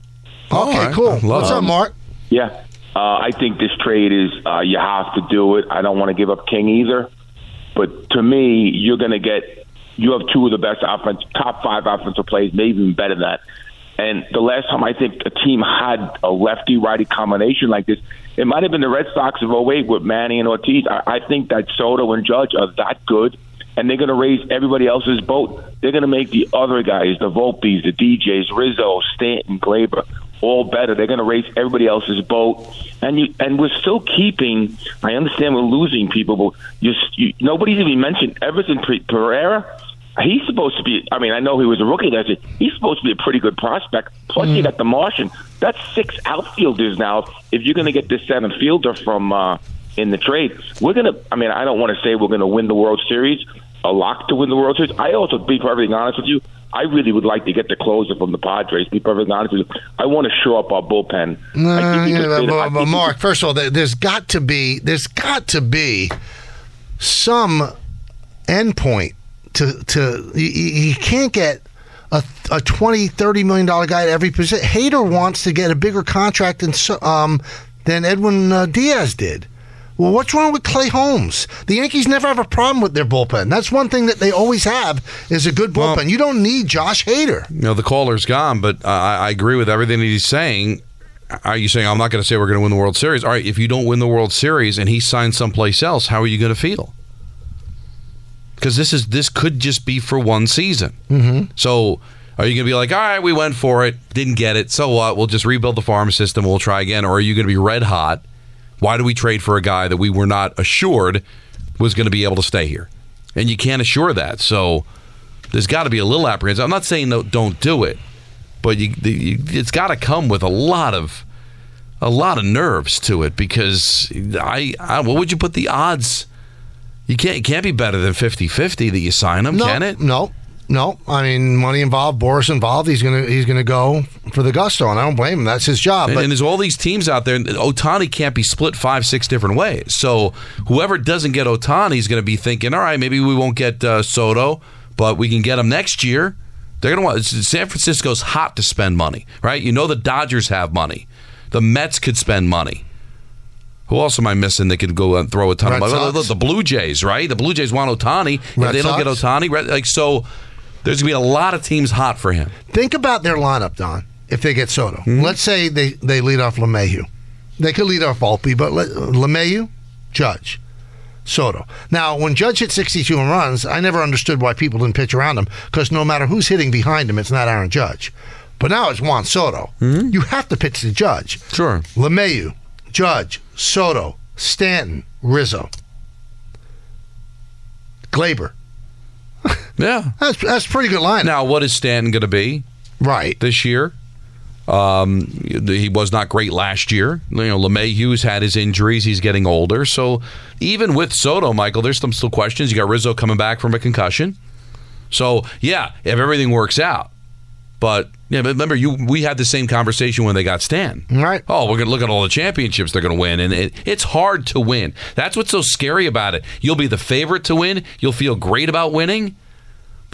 okay, cool. What's up, Mark? Yeah. Uh, I think this trade is, uh, you have to do it. I don't want to give up King either. But to me, you're going to get, you have two of the best offense, top five offensive plays, maybe even better than that. And the last time I think a team had a lefty righty combination like this, it might have been the Red Sox of 08 with Manny and Ortiz. I, I think that Soto and Judge are that good, and they're going to raise everybody else's boat. They're going to make the other guys, the Volpes, the DJs, Rizzo, Stanton, Gleyber, all better. They're going to raise everybody else's boat, and you and we're still keeping. I understand we're losing people, but you, you, nobody's even mentioned Everson Pereira. He's supposed to be. I mean, I know he was a rookie last year. He's supposed to be a pretty good prospect. Plus, you got the Martian. That's six outfielders now. If you're going to get this center fielder from uh, in the trade, we're going to. I mean, I don't want to say we're going to win the World Series, a lock to win the World Series. I also, to be perfectly honest with you, I really would like to get the closer from the Padres. Be perfectly honest with you, I want to show up our bullpen. Yeah, but, but- but Mark, first of all, there, there's got to be there's got to be some endpoint to to you, you can't get a, a 20 30 million dollar guy at every position. Hader wants to get a bigger contract than um than Edwin uh, Diaz did. Well, what's wrong with Clay Holmes? The Yankees never have a problem with their bullpen. That's one thing that they always have is a good bullpen. you don't need Josh Hader. You know, the caller's gone, but uh, I, I agree with everything that he's saying. Are you saying I'm not going to say we're going to win the World Series? All right, if you don't win the World Series and he signs someplace else, how are you going to feel? Because this is this could just be for one season. Mm-hmm. So are you going to be like, all right, we went for it, didn't get it, so what? We'll just rebuild the farm system, we'll try again. Or are you going to be red hot? Why do we trade for a guy that we were not assured was going to be able to stay here? And you can't assure that. So there's got to be a little apprehension. I'm not saying no, don't do it, but you, you, it's got to come with a lot of a lot of nerves to it because I, I what would you put the odds? You can't it can't be better than 50-50 that you sign him, no, can it? No, no. I mean, money involved, Boras involved. He's gonna he's gonna go for the gusto, and I don't blame him. That's his job. And, But and there's all these teams out there. and Ohtani can't be split five, six different ways. So whoever doesn't get Ohtani is going to be thinking, all right, maybe we won't get uh, Soto, but we can get him next year. They're to want. San Francisco's hot to spend money, right? You know the Dodgers have money. The Mets could spend money. Who else am I missing that could go and throw a ton Red of money? Sox? The Blue Jays, right? The Blue Jays want Ohtani. If Red they don't get Ohtani, like so, there's going to be a lot of teams hot for him. think about their lineup, Don. If they get Soto, hmm? let's say they they lead off LeMahieu, they could lead off Volpe, but let, LeMahieu, Judge, Soto. Now, when Judge hit 62 and runs, I never understood why people didn't pitch around him because no matter who's hitting behind him, it's not Aaron Judge. But now it's Juan Soto. Hmm? You have to pitch to Judge. Sure. LeMahieu, Judge, Soto, Stanton, Rizzo, Gleyber. *laughs* Yeah. That's that's a pretty good line. Now, what is Stanton going to be? Right. This year? Um, he was not great last year. You know, LeMahieu's had his injuries. He's getting older. So even with Soto, Michael, there's some still questions. You got Rizzo coming back from a concussion. So yeah, if everything works out, but yeah, but remember you we had the same conversation when they got Stan. Right. Oh, we're gonna look at all the championships they're gonna win, and it, it's hard to win. That's what's so scary about it. You'll be the favorite to win. You'll feel great about winning.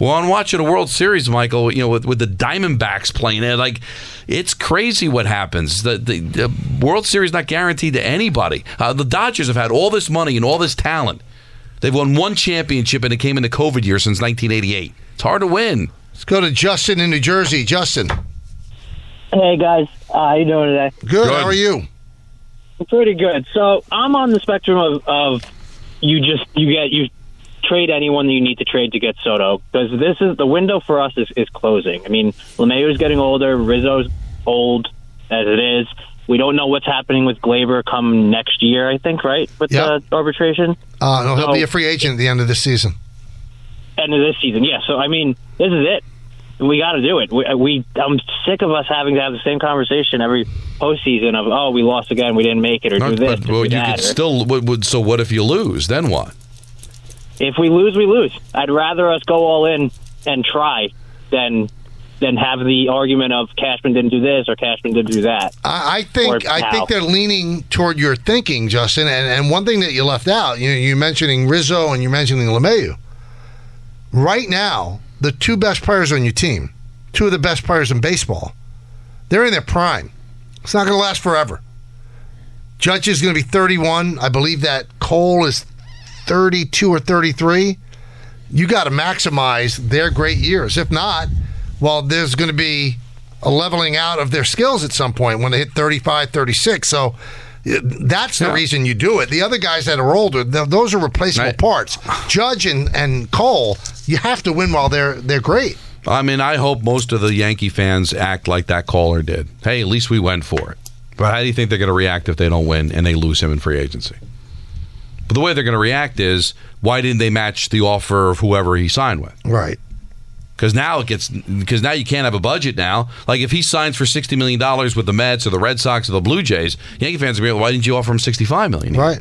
Well, on watching a World Series, Michael, you know, with, with the Diamondbacks playing it, like it's crazy what happens. The, the, the World Series not guaranteed to anybody. Uh, the Dodgers have had all this money and all this talent. They've won one championship, and it came in the COVID year since 1988. It's hard to win. Let's go to Justin in New Jersey. Justin. Hey guys, uh, how you doing today? Good. How are you? Pretty good. So I'm on the spectrum of, of you just you get you trade anyone that you need to trade to get Soto because this is the window for us is, is closing. I mean, LeMahieu's getting older, Rizzo's old as it is. We don't know what's happening with Gleyber come next year. I think right with Yep. the arbitration. Uh, no, he'll So- be a free agent at the end of this season. End of this season. Yeah. So I mean, this is it. We got to do it. We, we I'm sick of us having to have the same conversation every postseason of oh we lost again, we didn't make it, or do this, But, or well, do you that. could or- still. What, what, so what if you lose? Then what? if we lose, we lose. I'd rather us go all in and try than than have the argument of Cashman didn't do this or Cashman didn't do that. I, I think I think they're leaning toward your thinking, Justin. And, and one thing that you left out, you you mentioning Rizzo and you're mentioning LeMahieu. Right now, the two best players on your team, two of the best players in baseball, they're in their prime. It's not going to last forever. Judge is going to be 31. I believe that Cole is 32 or 33. You got to maximize their great years. If not, well, there's going to be a leveling out of their skills at some point when they hit 35, 36. So that's the reason you do it. The other guys that are older, th- those are replaceable parts. Judge and, and Cole, you have to win while they're they're great. I mean, I hope most of the Yankee fans act like that caller did. Hey, at least we went for it. But how do you think they're going to react if they don't win and they lose him in free agency? But the way they're going to react is, why didn't they match the offer of whoever he signed with? Right. Because now it gets because now you can't have a budget now. Like if he signs for sixty million dollars with the Mets or the Red Sox or the Blue Jays, Yankee fans will be like, why didn't you offer him sixty five million? Right.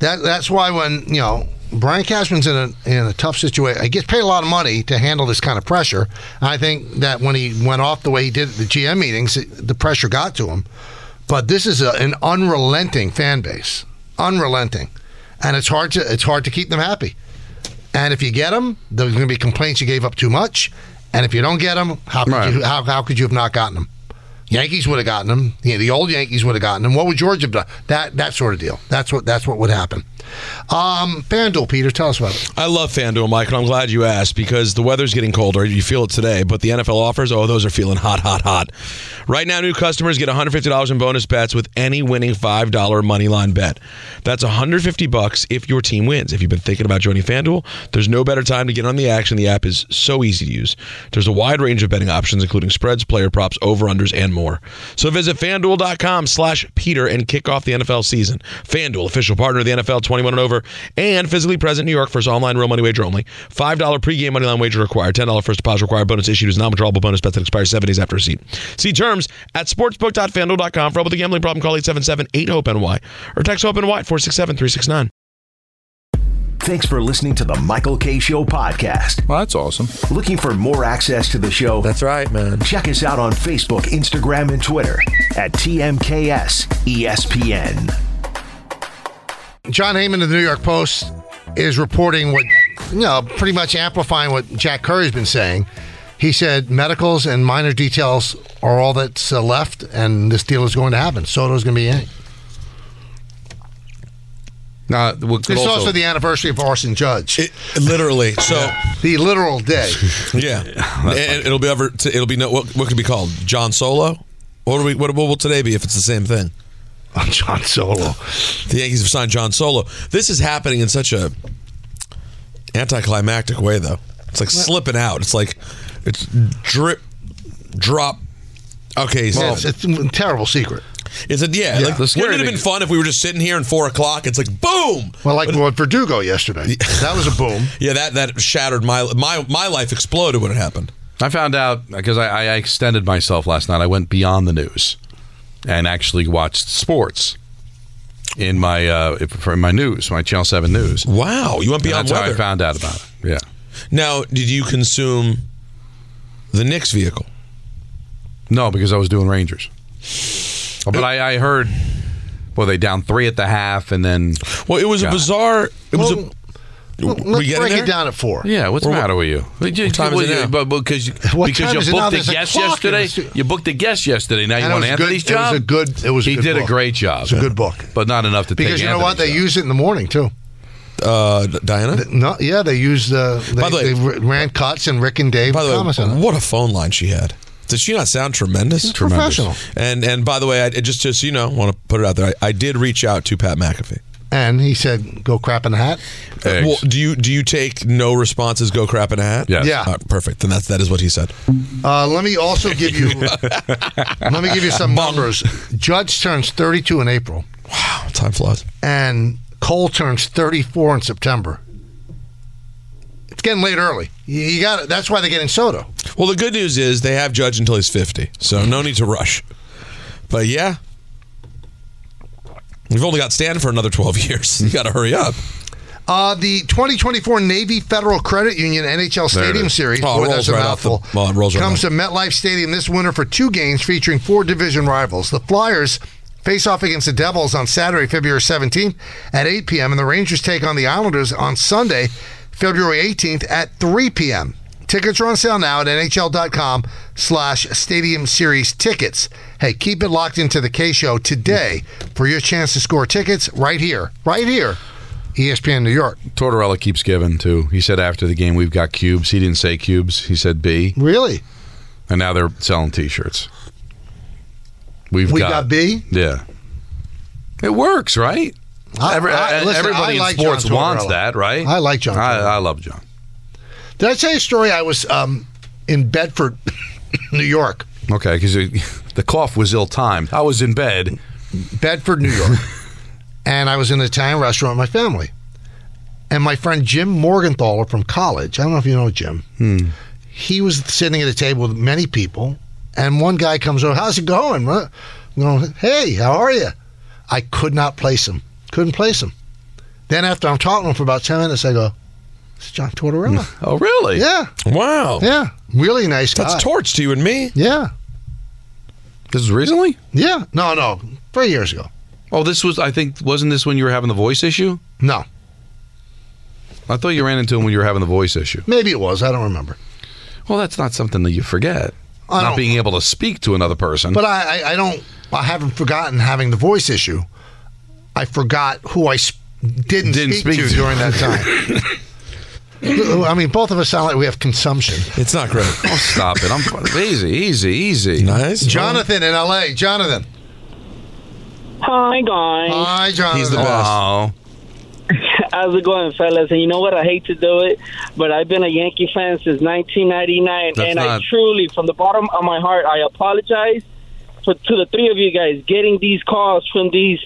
That that's why when you know Brian Cashman's in a in a tough situation, he gets paid a lot of money to handle this kind of pressure. I think that when he went off the way he did at the GM meetings, the pressure got to him. But this is a, an unrelenting fan base, unrelenting, and it's hard to it's hard to keep them happy. And if you get them, there's going to be complaints you gave up too much. And if you don't get them, how could you how, how could you have not gotten them? Yankees would have gotten them. Yeah, the old Yankees would have gotten them. What would George have done? That that sort of deal. That's what that's what would happen. Um, FanDuel, Peter, tell us about it. I love FanDuel, Mike, and I'm glad you asked because the weather's getting colder. You feel it today, but the NFL offers, oh, those are feeling hot, hot, hot. Right now, new customers get $150 in bonus bets with any winning $5 money line bet. That's 150 bucks if your team wins. If you've been thinking about joining FanDuel, there's no better time to get on the action. The app is so easy to use. There's a wide range of betting options, including spreads, player props, over-unders, and more. So visit FanDuel.com slash Peter and kick off the NFL season. FanDuel, official partner of the NFL 21 and over, and physically present New York. First online real money wager only. $5 pregame money line wager required. $10 first deposit required. Bonus issued is non-withdrawable bonus bet that expires seven days after receipt. See terms at sportsbook.fanduel.com. For help with a gambling problem, call 877-8-HOPE-NY or text HOPE-NY at 467-369. Thanks for listening to the Michael Kay. Show podcast. Well, that's awesome. Looking for more access to the show? That's right, man. Check us out on Facebook, Instagram, and Twitter at TMKS ESPN. Jon Heyman of the New York Post is reporting what, you know, pretty much amplifying what Jack Curry's been saying. He said medicals and minor details are all that's uh, left, and this deal is going to happen. Soto's going to be in. it. Now, what could This is also- also the anniversary of Aaron Judge. literally. *laughs* So the literal day. *laughs* Yeah, *laughs* and it'll be ever. It'll be no. What, what could it be called? John Solo. What do we? What, what will today be if it's the same thing? John Solo. The Yankees have signed John Solo. This is happening in such a anticlimactic way, though. It's like slipping out. It's like it's drip, drop. Okay, so Well, it's a terrible secret. Is it? Yeah. Yeah. Like, The wouldn't it have been fun if we were just sitting here and four o'clock? It's like boom. Well, like what Verdugo yesterday. *laughs* That was a boom. Yeah, that that shattered my my my life exploded when it happened. I found out because I, I extended myself last night. I went beyond the news and actually watched sports in my uh, for my news, my Channel Seven News. Wow, you went And beyond That's how I found out about it. Yeah. Now, did you consume the Knicks vehicle? No, because I was doing Rangers. But I, I heard, well, they down three at the half, and then. Well, it was a God. bizarre. It was Well, a. Well, we let's getting break there? it down at four. Yeah, what's the Or what- matter with you? What time is it now? But because you, What because time you is it now? booked a There's a guest clock in the yesterday. stu- You booked a guest yesterday. Now you And it want was Anthony's good- it was job. a good- it was a he good did a book. great job. It's a good book. but not enough to Because take you know what? They Anthony's use it in the morning, too. Uh, Diana. No, yeah, they used uh, they, By the way- they ran cuts and Rick and Dave By the way, in it. what a phone line she had. Does she not sound tremendous? Tremendous. professional. And and by the way, I just just you know, want to put it out there. I, I did reach out to Pat McAfee. And he said, "Go crap in the hat." Eggs. Well, do you do you take no responses? Go crap in a hat. Yes. Yeah. Perfect. Then that's that is what he said. Uh, let me also give you. *laughs* let me give you some numbers. Judge turns 32 in April, Wow, time flies. and Cole turns 34 in September. Getting late early. You, got That's why they're getting Soto. Well, the good news is they have Judge until he's 50, so no need to rush. But yeah, we've only got Stan for another 12 *laughs* years. You got to hurry up. Uh, the 2024 Navy Federal Credit Union NHL Stadium. Series, Oh, boy, rolls that's a right off the- well, it rolls right comes off. to MetLife Stadium this winter for two games featuring four division rivals. The Flyers face off against the Devils on Saturday, February 17th at 8 p.m., and the Rangers take on the Islanders on Sunday, February 18th at 3 p.m. Tickets are on sale now at nhl.com slash stadium series tickets. Hey, keep it locked into the K Show today for your chance to score tickets right here, right here, ESPN New York. Tortorella keeps giving too. He said after the game we've got cubes. He didn't say cubes. He said B. Really? And now they're selling T-shirts. We've We got, got B? Yeah. It works, right? I- Every- I- uh, listen, everybody I in sports John wants Tortorella. that, right? I like John I, Tortorella. I love John. Did I tell you a story? I was um, in Bedford, *laughs* New York. Okay, because *laughs* the cough was ill-timed. I was in bed. Bedford, New York. *laughs* and I was in an Italian restaurant with my family. And my friend Jim Morgenthaler from college, I don't know if you know Jim, Hmm. he was sitting at a table with many people. And one guy comes over, How's it going? I'm going, hey, how are you? I could not place him. Couldn't place him. Then after I'm talking to him for about 10 minutes, I go, It's John Tortorella. *laughs* Oh, really? Yeah. Wow. Yeah. Really nice guy. That's torch to you and me. Yeah. This was recently? Yeah. No, no. Three years ago. Oh, this was. I think wasn't this when you were having the voice issue? No. I thought you ran into him when you were having the voice issue. Maybe it was. I don't remember. Well, that's not something that you forget. I not don't- being able to speak to another person. But I, I, I don't. I haven't forgotten having the voice issue. I forgot who I sp- didn't, Didn't speak, speak to to. during that time. *laughs* I mean, both of us sound like we have consumption. It's not great. *laughs* oh, stop it! I'm easy, easy, easy. Nice. Jonathan in L.A. Jonathan. Hi, guys. Hi, Jonathan. He's the best. Oh, *laughs* How's it going, fellas? And you know what? I hate to do it, but I've been a Yankee fan since 1999, That's and I truly, from the bottom of my heart, I apologize for to the three of you guys getting these calls from these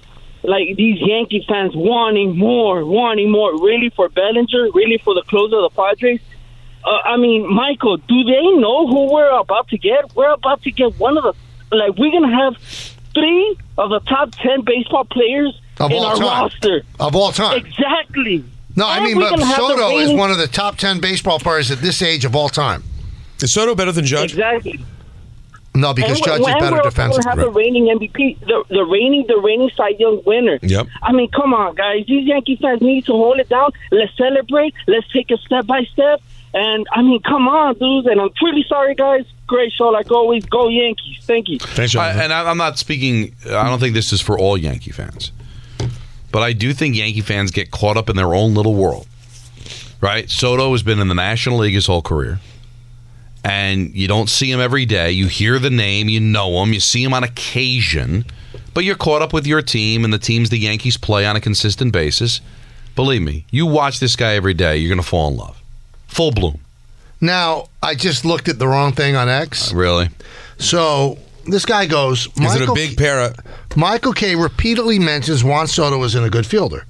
like these Yankee fans wanting more, wanting more. Really for Bellinger, really for the closer of the Padres. Uh, I mean, Michael, do they know who we're about to get? We're about to get one of the like we're gonna have three of the top ten baseball players Of in all our time. roster. Of all time. Exactly. No, I mean, but gonna have the Soto is one of the top 10 baseball players at this age of all time. Is Soto better than Judge? Exactly. No, because and Judge when is better we're defensively. Gonna have the reigning MVP, the, the reigning, the reigning Cy Young winner. Yep. I mean, come on, guys. These Yankee fans need to hold it down. Let's celebrate. Let's take it step by step. And I mean, come on, dudes. And I'm truly sorry, guys. Great show, like always. Go Yankees. Thank you. Thanks, I, and I- I'm not speaking. I don't think this is for all Yankee fans, but I do think Yankee fans get caught up in their own little world. Right? Soto has been in the National League his whole career, and you don't see him every day. You hear the name, you know him, you see him on occasion, but you're caught up with your team and the teams the Yankees play on a consistent basis. Believe me, you watch this guy every day, you're going to fall in love, full bloom. Now, I just looked at the wrong thing on X. Uh, really? So this guy goes. Is it a big pair? Michael Kay repeatedly mentions Juan Soto isn't a good fielder.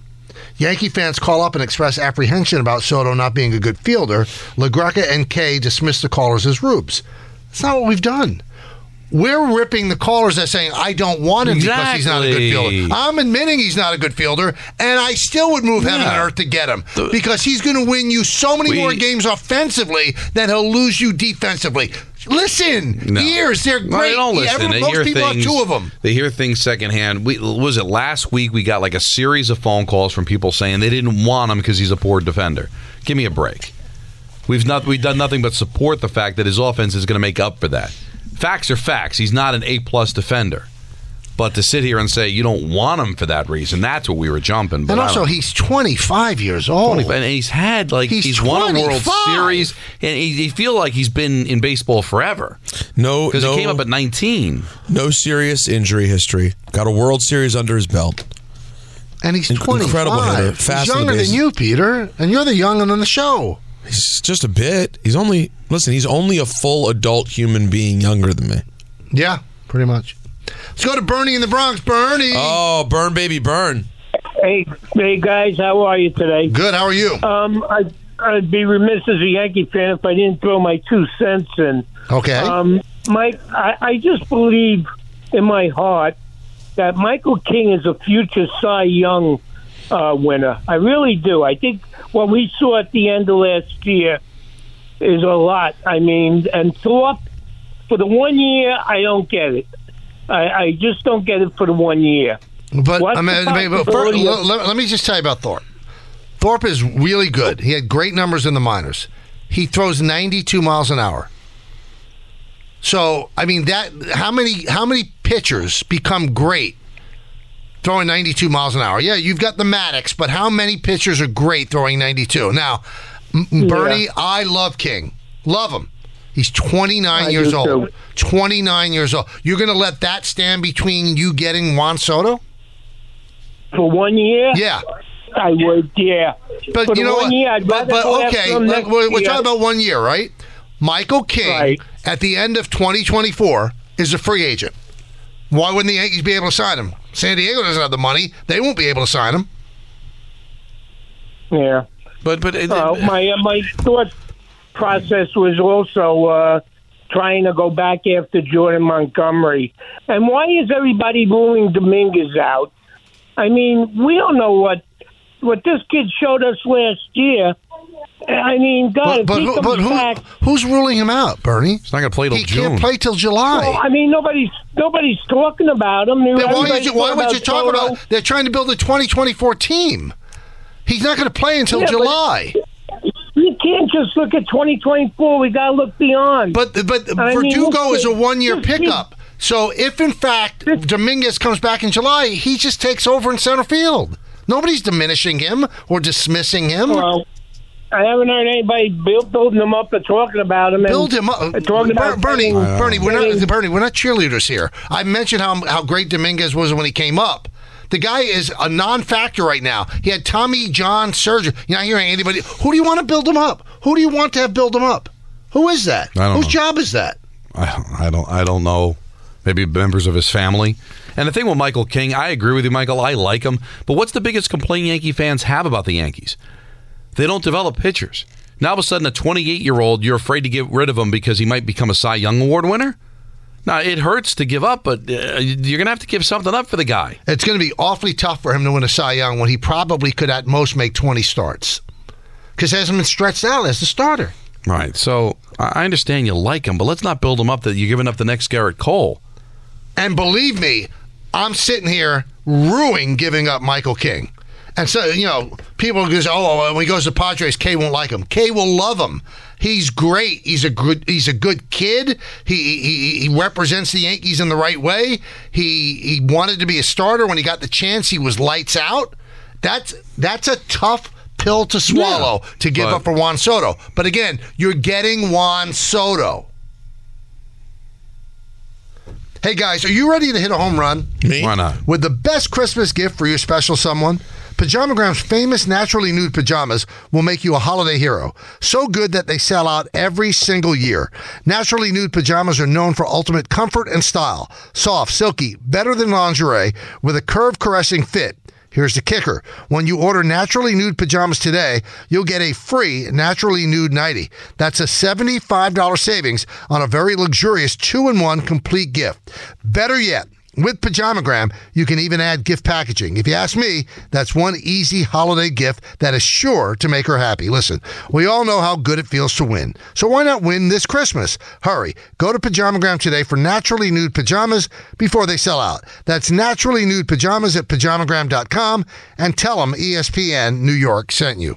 Yankee fans call up and express apprehension about Soto not being a good fielder. LaGreca and Kay dismiss the callers as rubes. That's not what we've done. We're ripping the callers that saying I don't want him because he's not a good Exactly. fielder. I'm admitting he's not a good fielder, and I still would move heaven and Yeah. earth to get him because he's going to win you so many We- more games offensively than he'll lose you defensively. Listen, No. ears, they're great. they don't listen. They most hear people things, have two of them. They hear things secondhand. We, was it last week? We got like a series of phone calls from people saying they didn't want him because he's a poor defender. Give me a break. We've not we've done nothing but support the fact that his offense is going to make up for that. Facts are facts. He's not an A plus defender. But to sit here and say you don't want him for that reason, that's what we were jumping. But And also, he's 25 years old. 25, and he's had like He's he's, won a World Series, and he, he feel like he's been in baseball forever No, because no, he came up at 19. no serious injury history. Got a World Series under his belt. And he's 25. incredible hitter, fast he's younger than you, Peter. And you're the young one on the show. He's just a bit. He's only listen. He's only a full adult human being younger than me. Yeah, pretty much. Let's go to Bernie in the Bronx. Bernie. Oh, burn, baby, burn. Hey, hey guys, how are you today? Good. How are you? Um, I I'd be remiss as a Yankee fan if I didn't throw my two cents in. Okay. Um, Mike, I, I just believe in my heart that Michael King is a future Cy Young uh, winner. I really do. I think what we saw at the end of last year is a lot. I mean, and Thorpe, for the one year, I don't get it. I, I just don't get it for the one year. But What's I mean, I mean, but first, of- let, let me just tell you about Thorpe. Thorpe is really good. He had great numbers in the minors. He throws 92 miles an hour. So I mean that how many how many pitchers become great throwing 92 miles an hour? Yeah, you've got the Maddux, but how many pitchers are great throwing 92? Now, M- Yeah. Bernie, I love King, love him. He's 29 I years old. too. 29 years old. You're going to let that stand between you getting Juan Soto? For one year? Yeah. I would, yeah. But for you know one what? year, I'd but, but okay, next we're, we're talking about one year, right? Michael King at the end of 2024 is a free agent. Why wouldn't the Yankees be able to sign him? San Diego doesn't have the money; they won't be able to sign him. Yeah. But but uh, my uh, my thought process was also uh, trying to go back after Jordan Montgomery. And why is everybody ruling Dominguez out? I mean, we don't know what what this kid showed us last year. I mean, God, But, if but, comes but who, back, who's ruling him out, Bernie? He's not going to play till he June. can't play till July. well, I mean, nobody's nobody's talking about him. Then why, Everybody's would you, why would you talk Soto. about? They're trying to build a 2024 team. He's not going to play until Yeah, July. You can't just look at 2024. We got to look beyond. But but I mean, Verdugo this is a one year this kid- pickup. So if in fact Dominguez comes back in July, he just takes over in center field. Nobody's diminishing him or dismissing him. Well, I haven't heard anybody build, building him up or talking about him. and- Build him up, Talking Ber- about Bernie. getting- Bernie, we're getting- not Bernie. We're not cheerleaders here. I mentioned how how great Dominguez was when he came up. The guy is a non-factor right now. He had Tommy John surgery. You're not hearing anybody. Who do you want to build him up? Who do you want to have build him up? Who is that? I don't Whose know. job is that? I, don't, I don't I don't know. Maybe members of his family. And the thing with Michael King, I agree with you, Michael. I like him. But what's the biggest complaint Yankee fans have about the Yankees? They don't develop pitchers. Now all of a sudden, a 28 year old, you're afraid to get rid of him because he might become a Cy Young Award winner. Now it hurts to give up, but uh, you're gonna have to give something up for the guy. It's going to be awfully tough for him to win a Cy Young when he probably could at most make 20 starts because he hasn't been stretched out as the starter. Right. So I understand you like him, but let's not build him up that you're giving up the next Gerrit Cole. And believe me, I'm sitting here ruining giving up Michael King. And so, you know, people goes, oh, when he goes to Padres, Kay won't like him. Kay will love him. He's great. He's a good. He's a good kid. He he, he represents the Yankees in the right way. He he wanted to be a starter when he got the chance. He was lights out. That's that's a tough pill to swallow to give but- up for Juan Soto. But again, you're getting Juan Soto. Hey guys, are you ready to hit a home run? Me? Why not? With the best Christmas gift for your special someone, Pajamagram's famous naturally nude pajamas will make you a holiday hero. So good that they sell out every single year. Naturally nude pajamas are known for ultimate comfort and style. Soft, silky, better than lingerie, with a curve caressing fit. Here's the kicker. When you order naturally nude pajamas today, you'll get a free naturally nude nightie. That's a $75 savings on a very luxurious two in one complete gift. Better yet, with Pajamagram, you can even add gift packaging. If you ask me, that's one easy holiday gift that is sure to make her happy. Listen, we all know how good it feels to win. So why not win this Christmas? Hurry. Go to Pajamagram today for naturally nude pajamas before they sell out. That's naturally nude pajamas at pajamagram.com and tell them ESPN New York sent you.